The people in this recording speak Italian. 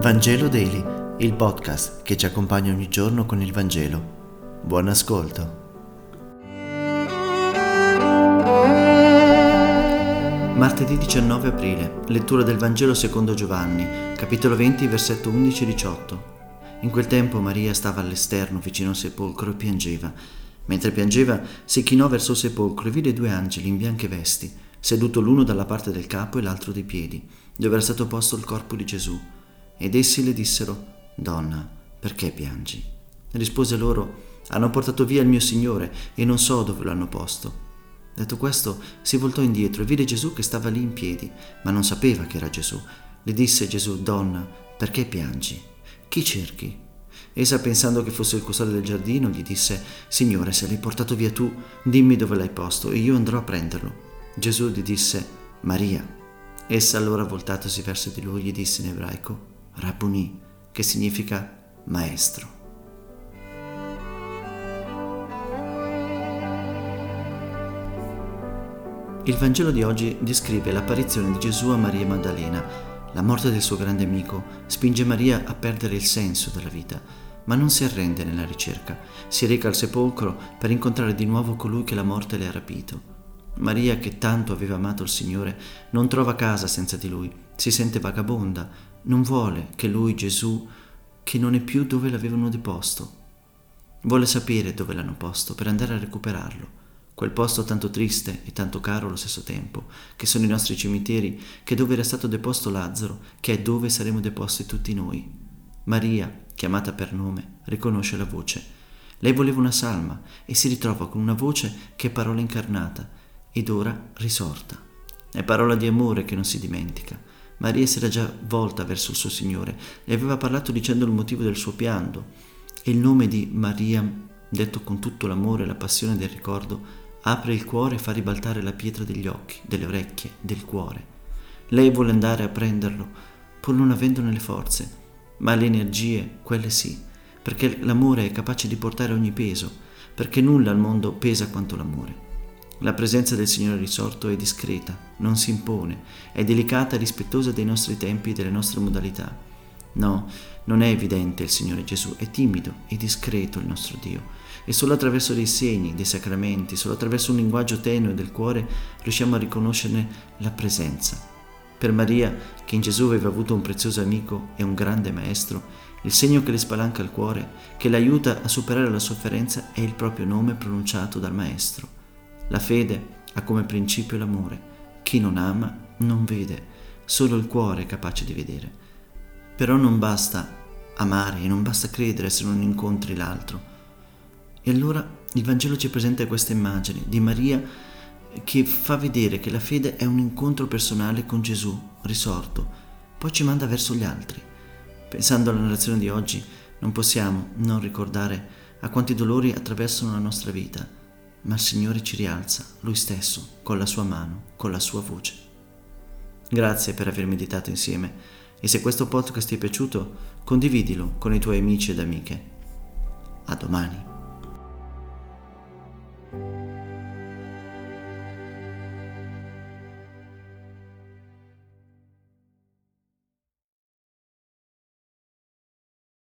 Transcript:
Vangelo Daily, il podcast che ci accompagna ogni giorno con il Vangelo. Buon ascolto. Martedì 19 aprile, lettura del Vangelo secondo Giovanni, capitolo 20, versetto 11-18. In quel tempo Maria stava all'esterno vicino al sepolcro e piangeva. Mentre piangeva, si chinò verso il sepolcro e vide due angeli in bianche vesti, seduto l'uno dalla parte del capo e l'altro dei piedi, dove era stato posto il corpo di Gesù. Ed essi le dissero, Donna, perché piangi? Rispose loro, Hanno portato via il mio Signore e non so dove lo hanno posto. Detto questo, si voltò indietro e vide Gesù che stava lì in piedi, ma non sapeva che era Gesù. Le disse Gesù, Donna, perché piangi? Chi cerchi? Essa, pensando che fosse il custode del giardino, gli disse, Signore, se l'hai portato via tu, dimmi dove l'hai posto e io andrò a prenderlo. Gesù gli disse, Maria. Essa allora, voltatosi verso di lui, gli disse in ebraico, Rabboni, che significa maestro. Il Vangelo di oggi descrive l'apparizione di Gesù a Maria Maddalena. La morte del suo grande amico spinge Maria a perdere il senso della vita, ma non si arrende nella ricerca. Si reca al sepolcro per incontrare di nuovo colui che la morte le ha rapito. Maria, che tanto aveva amato il Signore, non trova casa senza di lui, si sente vagabonda, non vuole che lui, Gesù, che non è più dove l'avevano deposto. Vuole sapere dove l'hanno posto per andare a recuperarlo. Quel posto tanto triste e tanto caro allo stesso tempo, che sono i nostri cimiteri, che dove era stato deposto Lazzaro, che è dove saremo deposti tutti noi. Maria, chiamata per nome, riconosce la voce. Lei voleva una salma e si ritrova con una voce che è parola incarnata ed ora risorta. È parola di amore che non si dimentica. Maria si era già volta verso il suo Signore, le aveva parlato dicendo il motivo del suo pianto e il nome di Maria, detto con tutto l'amore e la passione del ricordo, apre il cuore e fa ribaltare la pietra degli occhi, delle orecchie, del cuore. Lei vuole andare a prenderlo, pur non avendone le forze, ma le energie, quelle sì, perché l'amore è capace di portare ogni peso, perché nulla al mondo pesa quanto l'amore. La presenza del Signore risorto è discreta, non si impone, è delicata e rispettosa dei nostri tempi e delle nostre modalità. No, non è evidente il Signore Gesù, è timido e discreto il nostro Dio. E solo attraverso dei segni, dei sacramenti, solo attraverso un linguaggio tenue del cuore riusciamo a riconoscerne la presenza. Per Maria, che in Gesù aveva avuto un prezioso amico e un grande maestro, il segno che le spalanca il cuore, che l'aiuta a superare la sofferenza, è il proprio nome pronunciato dal Maestro. La fede ha come principio l'amore. Chi non ama non vede, solo il cuore è capace di vedere. Però non basta amare e non basta credere se non incontri l'altro. E allora il Vangelo ci presenta questa immagine di Maria che fa vedere che la fede è un incontro personale con Gesù risorto, poi ci manda verso gli altri. Pensando alla narrazione di oggi, non possiamo non ricordare a quanti dolori attraversano la nostra vita ma il Signore ci rialza, Lui stesso, con la sua mano, con la sua voce. Grazie per aver meditato insieme e se questo podcast ti è piaciuto, condividilo con i tuoi amici ed amiche. A domani.